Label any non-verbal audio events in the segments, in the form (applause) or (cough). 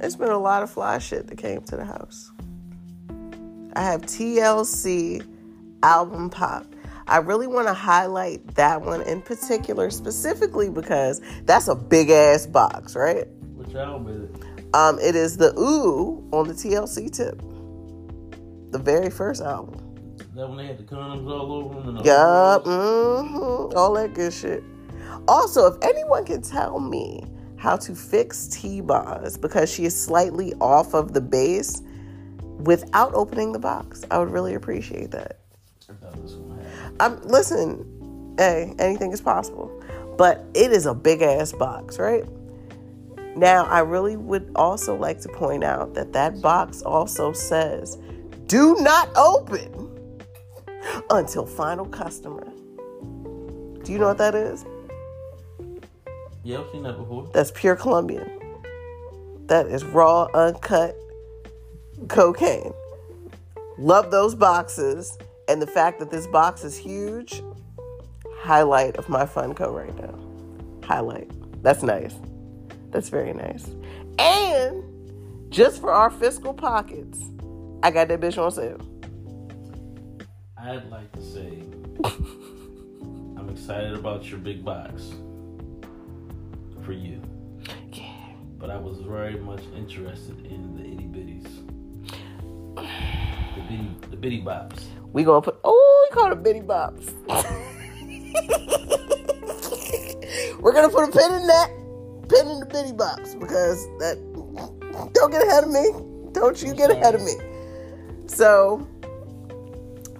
There's been a lot of fly shit that came to the house. I have TLC album pop. I really want to highlight that one in particular, specifically because that's a big ass box, right? Which album is it? Um, it is the Ooh on the TLC tip, the very first album. That when they had the condoms all over them and mm-hmm, all that good shit. Also, if anyone can tell me how to fix T-Boz because she is slightly off of the base without opening the box, I would really appreciate that. I'm listen, hey, anything is possible. But it is a big ass box, right? Now, I really would also like to point out that that box also says, "Do not open until final customer." Do you know what that is? Yeah, I've seen that before. That's pure Colombian. That is raw, uncut cocaine. Love those boxes. And the fact that this box is huge, highlight of my Funko right now. Highlight. That's nice. That's very nice. And just for our fiscal pockets, I got that bitch on sale. I'd like to say (laughs) I'm excited about your big box for you. Yeah. But I was very much interested in the itty bitties. The bitty the bitty bops. We gonna put oh, we call it bitty bops. (laughs) We're gonna put a pin in that, pin in the bitty bops because that don't get ahead of me. Don't you get ahead of me. So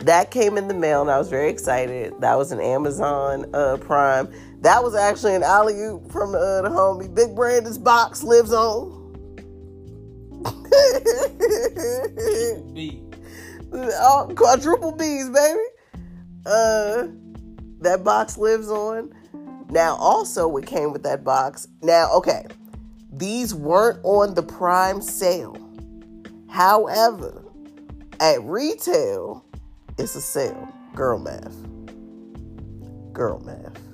that came in the mail and I was very excited. That was an Amazon uh, Prime. That was actually an alley oop from uh, the homie Big Brandon's box lives on. B. (laughs) oh, quadruple B's, baby. Uh, that box lives on. Now, also, what came with that box. Now, okay, these weren't on the Prime sale. However, at retail, it's a sale. Girl math. Girl math.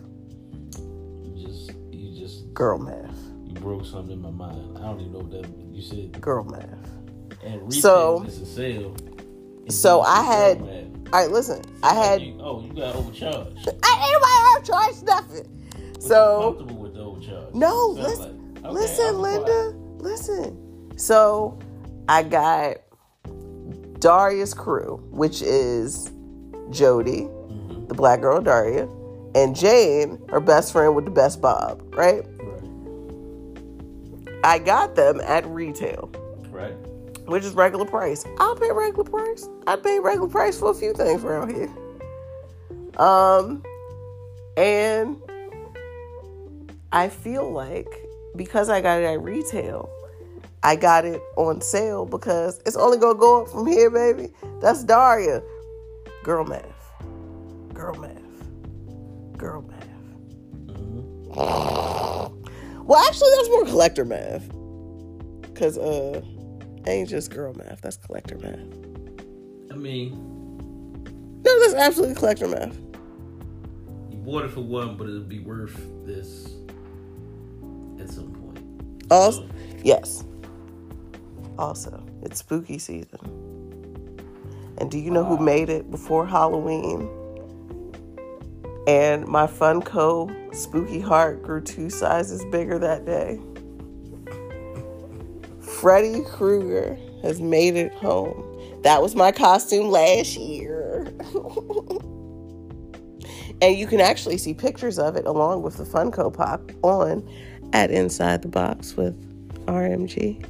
Girl math. you broke something in my mind. I don't even know what that you said. Girl math. And So- is a sale. It's so I had- All right, listen. I had. You- oh, you got overcharged. I ain't nobody nothing. But So. comfortable with the overcharge. No, listen, like- okay, listen, Linda, quiet. listen. So I got Daria's crew, which is Jodie, Mhm. the black girl Daria, and Jane, her best friend with the best bob, right? I got them at retail, Right. which is regular price. I'll pay regular price. I pay regular price for a few things around here. Um, and I feel like because I got it at retail, I got it on sale because it's only gonna go up from here, baby. That's Daria. Girl math. Girl math. Girl math. hmm Well, actually, that's more collector math. Cause uh, ain't just girl math. That's collector math. I mean, No, that's absolutely collector math. you bought it for one, but it'll be worth this at some point. Also, yes. Also, it's spooky season. And do you know who made it before Halloween? And my Funko spooky heart grew two sizes bigger that day. Freddy Krueger has made it home. That was my costume last year. (laughs) and you can actually see pictures of it along with the Funko Pop on at Inside the Box with RMG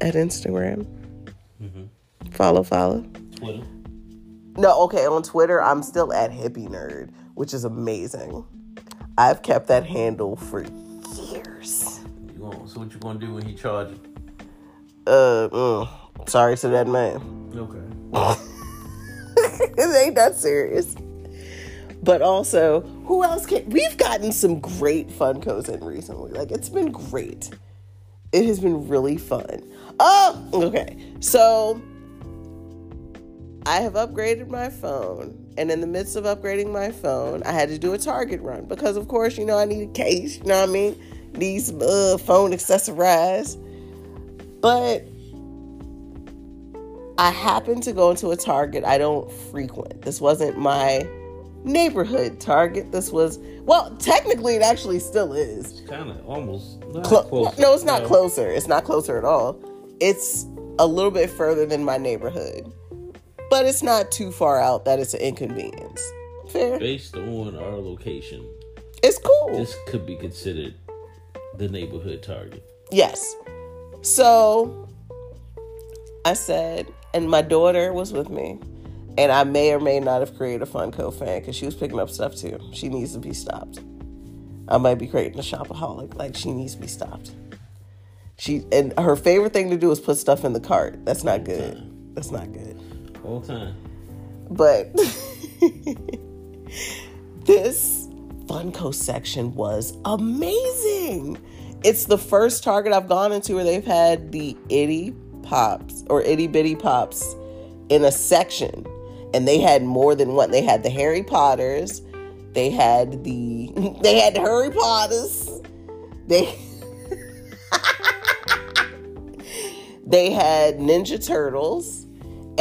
at Instagram. Mhm. Follow, follow. Twitter. No, okay, on Twitter, I'm still at Hippie Nerd, which is amazing. I've kept that handle for years. So what you gonna do when he charges? Uh, mm, sorry to that man. Okay. (laughs) it ain't that serious. But also, who else can? We've gotten some great Funkos in recently. Like, it's been great. It has been really fun. Oh, okay. So, I have upgraded my phone. And in the midst of upgrading my phone, I had to do a Target run because, of course, you know, I need a case. You know what I mean? These uh, phone accessorized. But I happened to go into a Target I don't frequent. This wasn't my neighborhood Target. This was, well, technically, it actually still is. It's kind of almost Clo- no, it's not No. closer. It's not closer at all. It's a little bit further than my neighborhood, but it's not too far out that it's an inconvenience. Fair. Based on our location, It's cool. this could be considered the neighborhood target. Yes. So I said, and my daughter was with me, and I may or may not have created a Funko fan because she was picking up stuff too. She needs to be stopped. I might be creating a shopaholic. Like she needs to be stopped. She and her favorite thing to do is put stuff in the cart. That's not good. That's not good. All time. But (laughs) this Funko section was amazing. It's the first Target I've gone into where they've had the itty pops or itty bitty pops in a section. And they had more than one. They had the Harry Potters. They had the (laughs) they had the Harry Potters. They (laughs) they had Ninja Turtles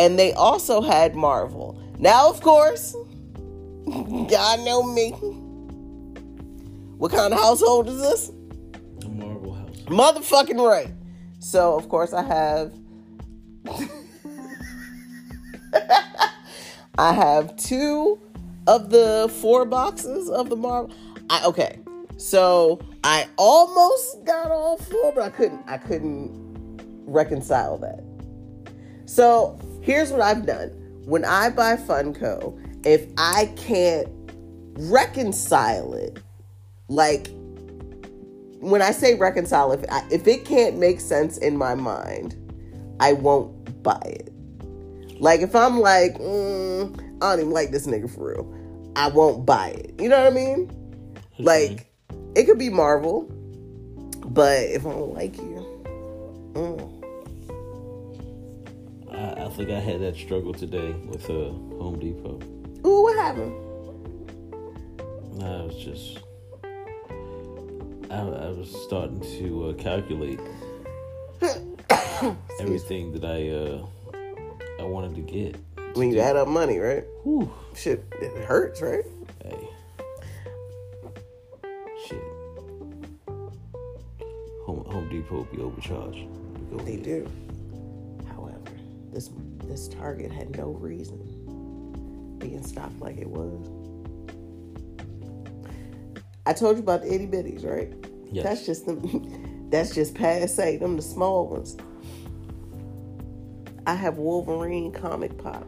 and they also had Marvel. Now, of course, (laughs) y'all know me. What kind of household is this? The Marvel House. Motherfucking right. So, of course, I have. (laughs) I have two of the four boxes of the Marvel. I okay. So I almost got all four, but I couldn't. I couldn't reconcile that. So here's what I've done. When I buy Funko, if I can't reconcile it, like when I say reconcile, if I, if it can't make sense in my mind, I won't buy it. Like if I'm like, mm, I don't even like this nigga for real, I won't buy it. You know what I mean? Like it could be Marvel, but if I don't like you, mm, I, I think I had that struggle today with uh, Home Depot. ooh, what happened? I was just, I, I was starting to uh, calculate (coughs) everything that I uh, I wanted to get. When you add up money, right? Whew. Shit, it hurts, right? Hey. Shit. Home, Home Depot be overcharged. They do. This this Target had no reason being stopped like it was. I told you about the itty bitties, right? Yes. That's just them. That's just passe. Them the small ones. I have Wolverine comic pop,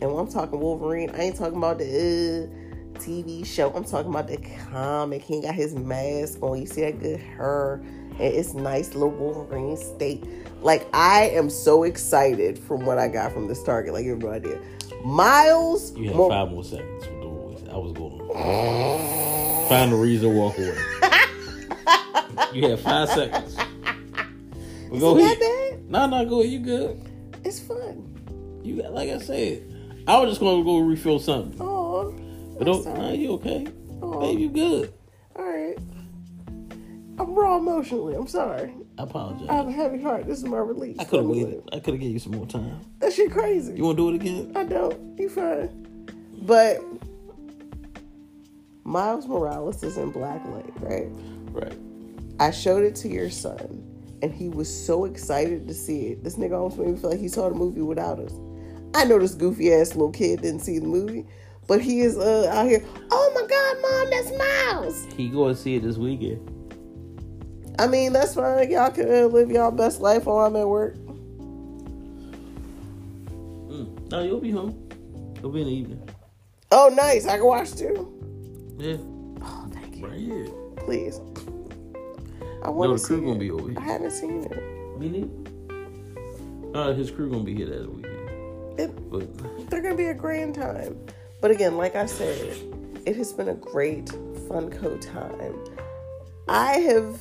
and when I'm talking Wolverine, I ain't talking about the uh, TV show. I'm talking about the comic. He got his mask on. You see that good hair, and it's nice little Wolverine state. Like I am so excited from what I got from this Target. Like you have no idea. Miles, You had Mo- five more seconds with the voice. I was going (laughs) find a reason to walk away. (laughs) you had five seconds. Well, go that ahead. bad? No, no, go ahead. You good. It's fun. You got, like I said, I was just going to go refill something. Oh, But don't, nah, you okay? Oh. Babe, you good. all right. I'm raw emotionally. I'm sorry. I apologize. I have a heavy heart. This is my release. I could have waited. I could have gave you some more time. That shit crazy. You want to do it again? I don't. You fine. But Miles Morales is in Black Lake, right? Right. I showed it to your son, and he was so excited to see it. This nigga almost made me feel like he saw the movie without us. I know this goofy ass little kid didn't see the movie, but he is uh, out here. Oh my God, mom, that's Miles. He going to see it this weekend. I mean, that's fine. Y'all can live y'all best life while I'm at work. Mm. No, you'll be home. You'll be in the evening. Oh, nice. I can watch too. Yeah. Oh, thank you. Right here. Please. I No, want the to crew see gonna it. be over here. I haven't seen it. Me neither. Uh, his crew gonna be here that weekend. it. But They're gonna be a grand time. But again, like I said, it has been a great Funko time. I have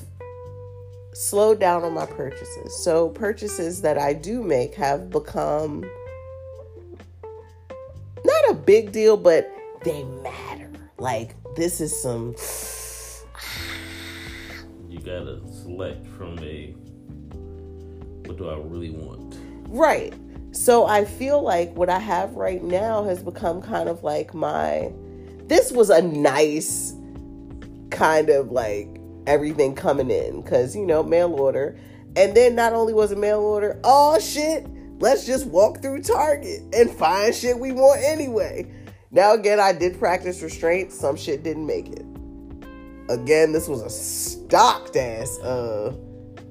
slowed down on my purchases. So purchases that I do make have become not a big deal, but they matter. Like this is some you gotta select from a What do I really want? Right. So I feel like what I have right now has become kind of like my. This was a nice kind of like everything coming in because, you know, mail order. And then not only was it mail order, oh shit, let's just walk through Target and find shit we want anyway. Now, again, I did practice restraint. Some shit didn't make it. Again, this was a stocked ass. Uh,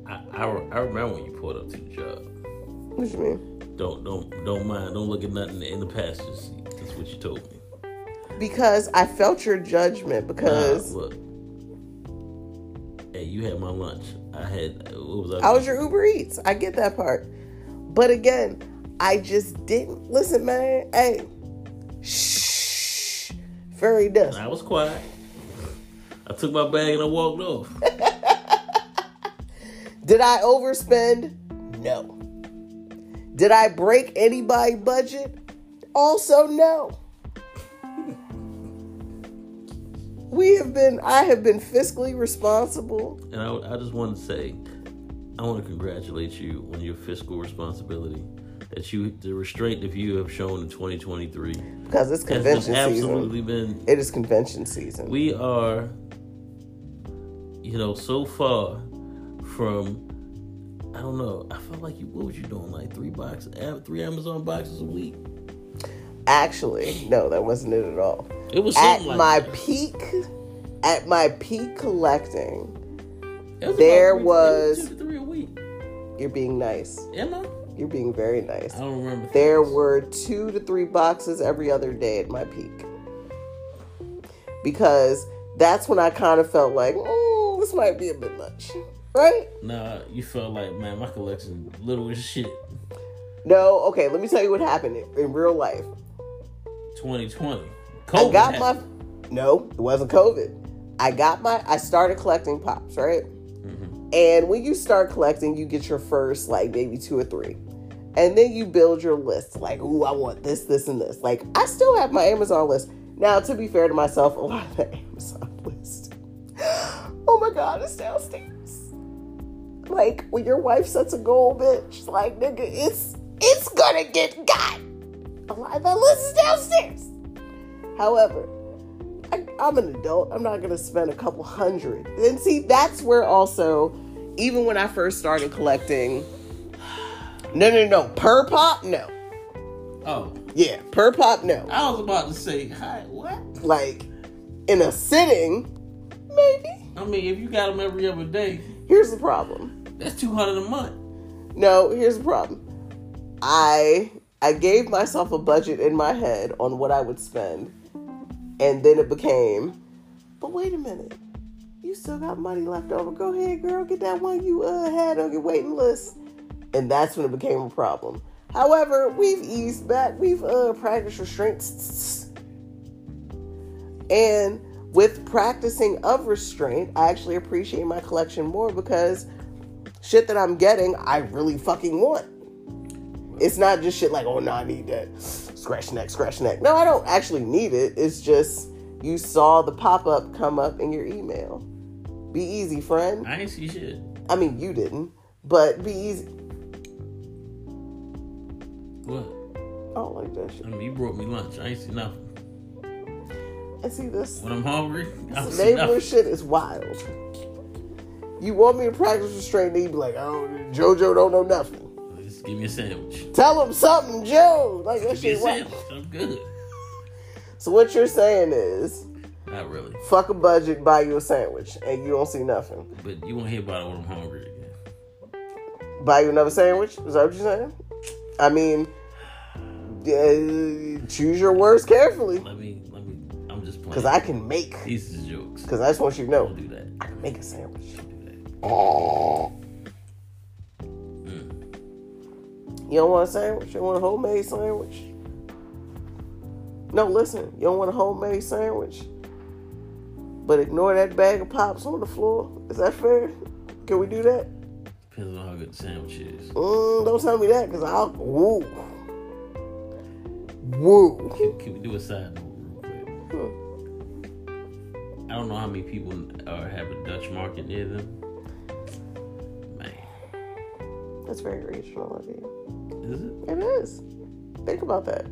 I, I, I remember when you pulled up to the job. what you mean? Don't don't don't mind. Don't look at nothing in the passenger seat. That's what you told me. Because I felt your judgment. Because Nah, you had my lunch. I had what was I was your Uber Eats. I get that part. But again, I just didn't listen, man. Hey, shh, fairy dust. I was quiet. I took my bag and I walked off. (laughs) Did I overspend? No. Did I break anybody's budget? Also, no. We have been, I have been fiscally responsible. And I, I just want to say, I want to congratulate you on your fiscal responsibility. That you, the restraint that you have shown in 2023 Because it's convention has been season. absolutely been. It is convention season. We are, you know, so far from. I don't know. I felt like you. What was you doing? Like three boxes, three Amazon boxes a week. Actually, no, that wasn't it at all. It was At like my that. peak, at my peak collecting, was there was- two to three a week. you're being nice. Am I? You're being very nice. I don't remember. There things. were two to three boxes every other day at my peak. Because that's when I kind of felt like, oh, this might be a bit much. Right? Nah, you felt like man, my collection little as shit. No, okay, let me tell you what happened in, in real life. 2020. I got happened. my no, it wasn't COVID. I got my I started collecting pops, right? Mhm. And when you start collecting, you get your first like maybe two or three. And then you build your list. Like, ooh, I want this, this, and this. Like, I still have my Amazon list. Now, to be fair to myself, a lot of the (laughs) Amazon list. (gasps) Oh my god, it's downstairs. Like, when your wife sets a goal, bitch, like nigga, it's it's gonna get got. A lot of that list is downstairs. However, I, I'm an adult. I'm not gonna spend a couple hundred. And see, that's where also, even when I first started collecting, (sighs) no, no, no, per pop, no, Oh, yeah, per pop, no. I was about to say, hi, what? Like in a sitting, maybe. I mean, if you got them every other day, Here's the problem. that's 200 a month. No, here's the problem. I I gave myself a budget in my head on what I would spend, and then it became, but wait a minute, you still got money left over. Go ahead, girl, get that one you uh, had on your waiting list, and that's when it became a problem. However, we've eased back. We've uh, practiced restraints, and with practicing of restraint, I actually appreciate my collection more because shit that I'm getting, I really fucking want. It's not just shit like, oh no, I need that. Scratch neck, scratch neck. No, I don't actually need it. It's just you saw the pop up come up in your email. Be easy, friend. I ain't see shit. I mean, you didn't, but be easy. What? I don't like that shit. I mean, you brought me lunch. I ain't see nothing. I see this When I'm hungry, don't see shit is wild. You want me to practice restraint? Then you be like, oh, JoJo don't know nothing. Just give me a sandwich. Tell him something, Joe. Like that Give me a shit sandwich. I'm good. (laughs) So what you're saying is, Not really. fuck a budget, buy you a sandwich, and you don't see nothing. But you won't hear about it when I'm hungry again. Buy you another sandwich? Is that what you're saying? I mean, uh, choose your words carefully, Let me, let me, I'm just playing. because I can make. These jokes. Because I just want you to know, Don't do that. I can make a sandwich. Don't do that. Oh. You don't want a sandwich? You want a homemade sandwich? No, listen. You don't want a homemade sandwich, but ignore that bag of pops on the floor. Is that fair? Can we do that? Depends on how good the sandwich is. Mm, don't tell me that, cause I'll woo, woo. Can, can we do a side note real quick? I don't know how many people uh, have a Dutch market near them. That's very regional of you. Is it? It is. Think about that.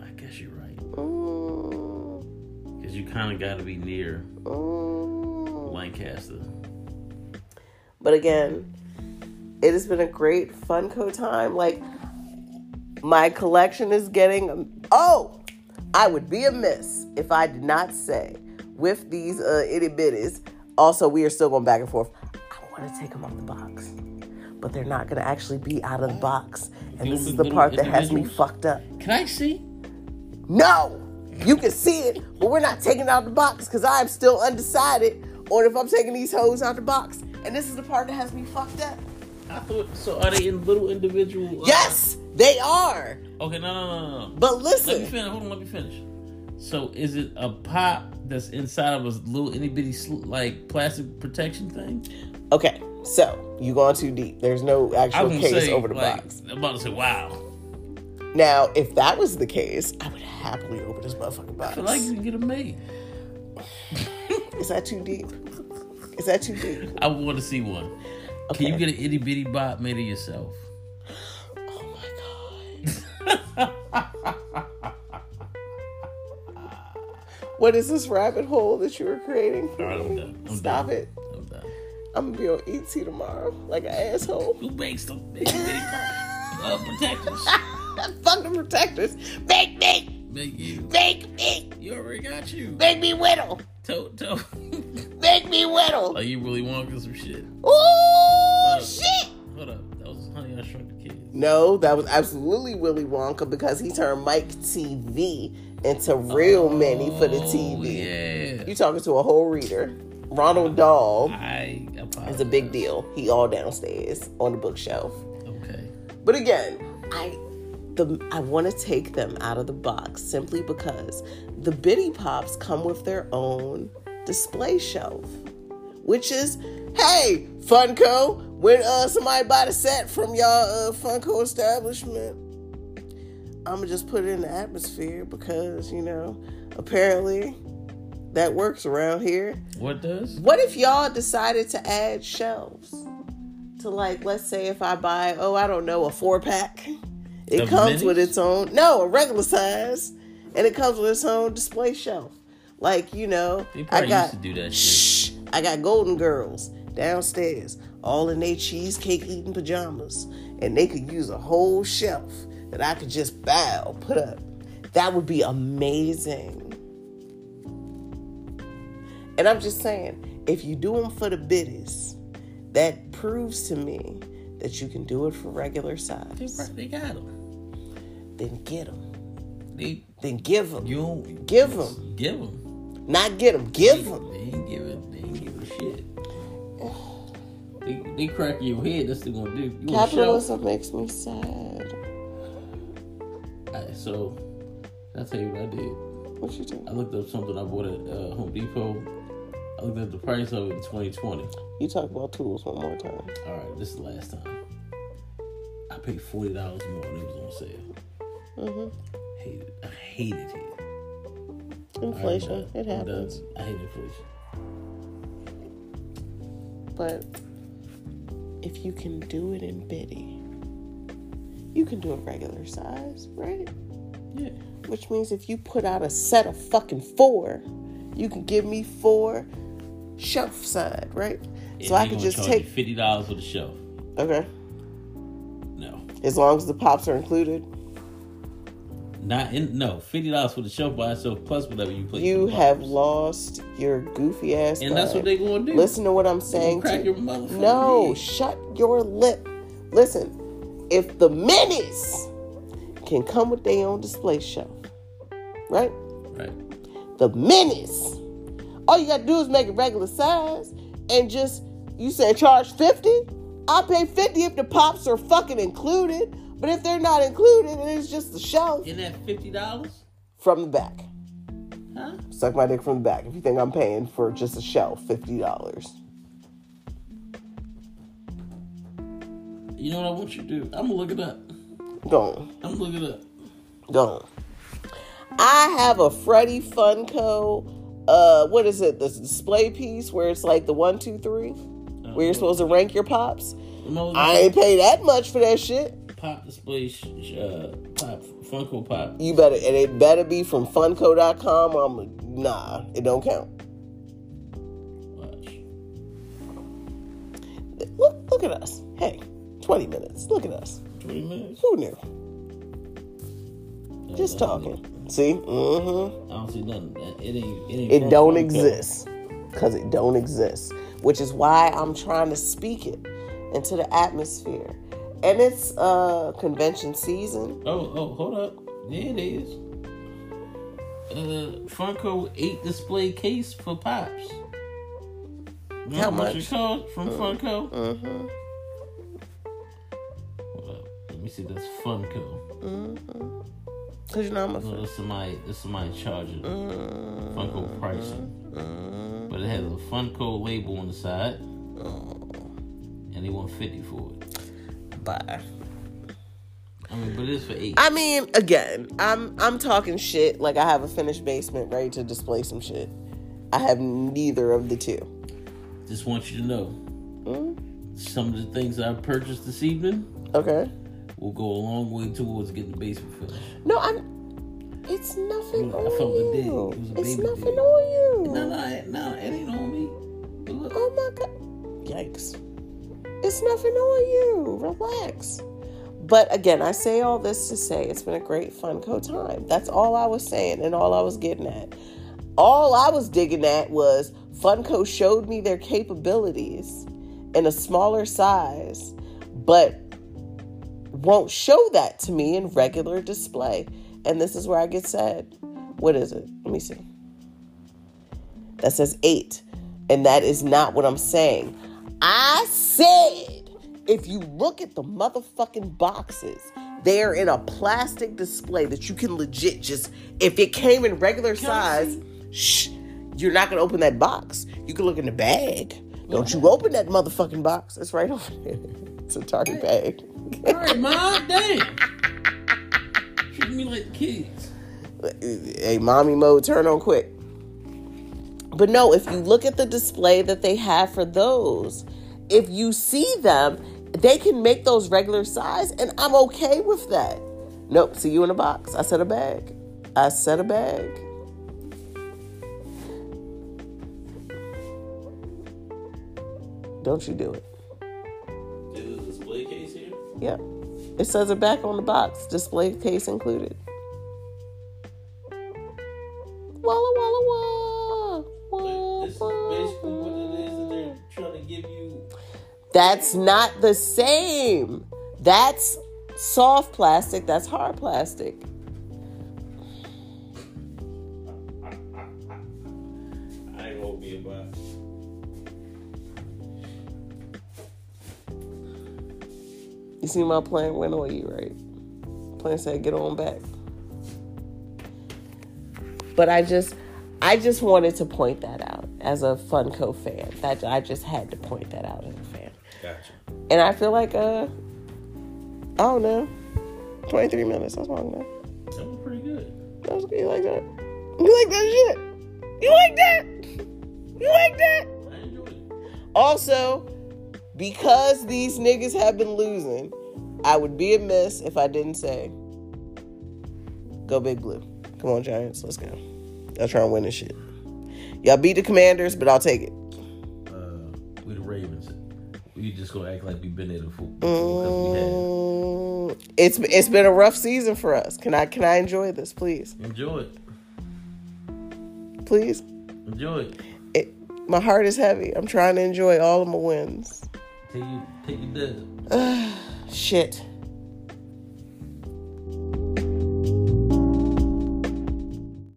I guess you're right. Mm, Because you kind of got to be near mm. Lancaster. But again, it has been a great Funko time. Like my collection is getting. Oh, I would be amiss if I did not say with these uh, itty bitties. Also, we are still going back and forth. Want to take them out the box, but they're not going to actually be out of the box. And this is the part that has me fucked up. Can I see? No, you can see it, but we're not taking it out the box because I'm still undecided on if I'm taking these hoes out of the box. And this is the part that has me fucked up. I thought. So are they in little individual? uh, Yes, they are. Okay, no, no, no, no, no. But listen. Let me finish. Hold on, let me finish. So is it a pop that's inside of a little itty bitty like plastic protection thing? okay, so you gone too deep. There's no actual case say over the like, box. I'm about to say, wow. Now, if that was the case, I would happily open this motherfucking I box. feel like you can get a made. (laughs) Is that too deep? Is that too deep? I want to see one. Can you get an itty bitty bot made of yourself? What is this rabbit hole that you were creating? for right, I'm me? done. Stop done. it. I'm done. I'm gonna be on ET tomorrow like an asshole. Who makes them itty bitty uh, protectors? (laughs) Fuck the protectors. Make me, Make you. make me, You already got you. make me whittle. Toe, toe. Make me whittle. like you really want some shit. Ooh, shit. Hold up. That was Honey I Shrunk the Kids. No, that was absolutely Willy Wonka because he turned Mike Teavee into real oh, Minnie for the Oh, TV. yeah. You talking to a whole reader. Ronald Dahl I apologize. is a big deal. He all downstairs on the bookshelf. Okay. But again, I the I want to take them out of the box simply because the Bitty Pops come with their own display shelf, which is, hey, Funko, when uh somebody buy the set from y'all uh, Funko establishment, I'ma just put it in the atmosphere because you know apparently that works around here. What does? What if y'all decided to add shelves to like let's say if I buy oh I don't know a four pack, it The comes with its own no a regular size, and it comes with its own display shelf. Like you know I got used to do that shit. I got Golden Girls downstairs all in their cheesecake eating pajamas, and they could use a whole shelf that I could just bow put up. That would be amazing. And I'm just saying, if you do them for the biddies, that proves to me that you can do it for regular size. they got them. Then get them. They Then give them. you Give 'em. Give them. Not get them. Give them. They ain't give it. They ain't give a shit. They, they crack your head. That's what they gonna do. You to show? Capitalism makes me sad. Alright, so I'll tell you what I did. What you do? I looked up something I bought at uh, Home Depot. I looked at the price of it in 2020. You talk about tools one more time. All right, this is the last time. I paid forty dollars more and it was on sale. Mm-hmm. Hated. I hated it. Inflation. It happens. I hate inflation. But if you can do it in bitty, you can do a regular size, right? Yeah. Which means if you put out a set of fucking four, you can give me four shelf side, right? so I can just take fifty dollars for the shelf. okay, No, as long as the pops are included. Not in. No, fifty dollars for the shelf by itself plus whatever you put. You have lost your goofy ass. and that's what they gonna do. Listen to what I'm saying. crack to- your no, head. shut your lip. Listen, if the minis can come with their own display shelf, right? right. The minis. All you gotta do is make it regular size and just you said charge 50? I'll pay 50 if the pops are fucking included. But if they're not included and it's just the shelf In that fifty dollars, from the back. huh? Suck my dick from the back if you think I'm paying for just a shelf $50. You know what I want you to do? I'm gonna look it up. Don't. I'm gonna look it up. Don't. I have a Freddy Funko. Uh, what is it? The display piece where it's like the one, two, three. Where you're supposed to rank your pops. I ain't pay that much for that shit. Pop display, uh, pop Funko Pop. You better, and it better be from Funko.com. Or I'm nah, it don't count. Watch. Look, look at us. Hey, 20 minutes. Look at us. Twenty minutes. Who knew? Just talking. See? Mm-hmm. I don't see nothing. It ain't. It ain't. It don't Funko. exist. Because it don't exist. Which is why I'm trying to speak it into the atmosphere. And it's uh convention season. Oh, oh, hold up. There it is. Uh, Funko eight display case for pops. How much much? it from Funko? Mm-hmm. Hold. Let me see. That's Funko. Mm-hmm. Because you know I'm a No, fan. that's this is my charger. Mm-hmm. Funko pricing. But it has a Funko label on the side, and they want fifty for it. Bye. I mean, but it's for eight. I mean, again, I'm I'm talking shit like I have a finished basement ready to display some shit. I have neither of the two. Just want you to know, Mm, some of the things I purchased this evening okay. will go a long way towards getting the basement finished. No, I'm. It's nothing I on felt the you. It was a It's baby nothing dig. on you. No, no, no, it ain't on me. Look, Oh my god. Yikes. It's nothing on you. Relax. But again, I say all this to say it's been a great Funko time. That's all I was saying and all I was getting at. All I was digging at was Funko showed me their capabilities in a smaller size, but won't show that to me in regular display. And this is where I get sad. What is it? Let me see. That says eight. And that is not what I'm saying. I said, if you look at the motherfucking boxes, they're in a plastic display that you can legit just, if it came in regular Can size, shh, you're not gonna open that box. You can look in the bag. Don't you open that motherfucking box. It's right over there. (laughs) It's a Target bag. all right, mom, dang. Treat me like kids. a mommy mode turn on quick. But no, if you look at the display that they have for those, if you see them, they can make those regular size, and I'm okay with that. Nope, see you in a box. I said a bag. I said a bag. Don't you do it. There's a display case here. Yep. It says it back on the box, display case included. That's not the same. That's soft plastic, that's hard plastic. I ain't gonna be about. You see my plan went on you, right? Plan said get on back. But I just I just wanted to point that out as a Funko fan. That I just had to point that out as a fan. Gotcha. And I feel like uh I don't know. 23 minutes, that's long enough. That was pretty good. That was you like that. You like that shit. You like that. You like that. I enjoyed it. Also, because these niggas have been losing, I would be amiss if I didn't say, go big blue. Come on, Giants, let's go. Y'all trying to win this shit. Y'all beat the commanders, but I'll take it. Uh, we the Ravens. We just gonna act like we've been there before we. Mm, it's it's been a rough season for us. Can I can I enjoy this, please? Enjoy it. Please. Enjoy it. It, my heart is heavy. I'm trying to enjoy all of my wins. Take you, take your dub. (sighs) Shit.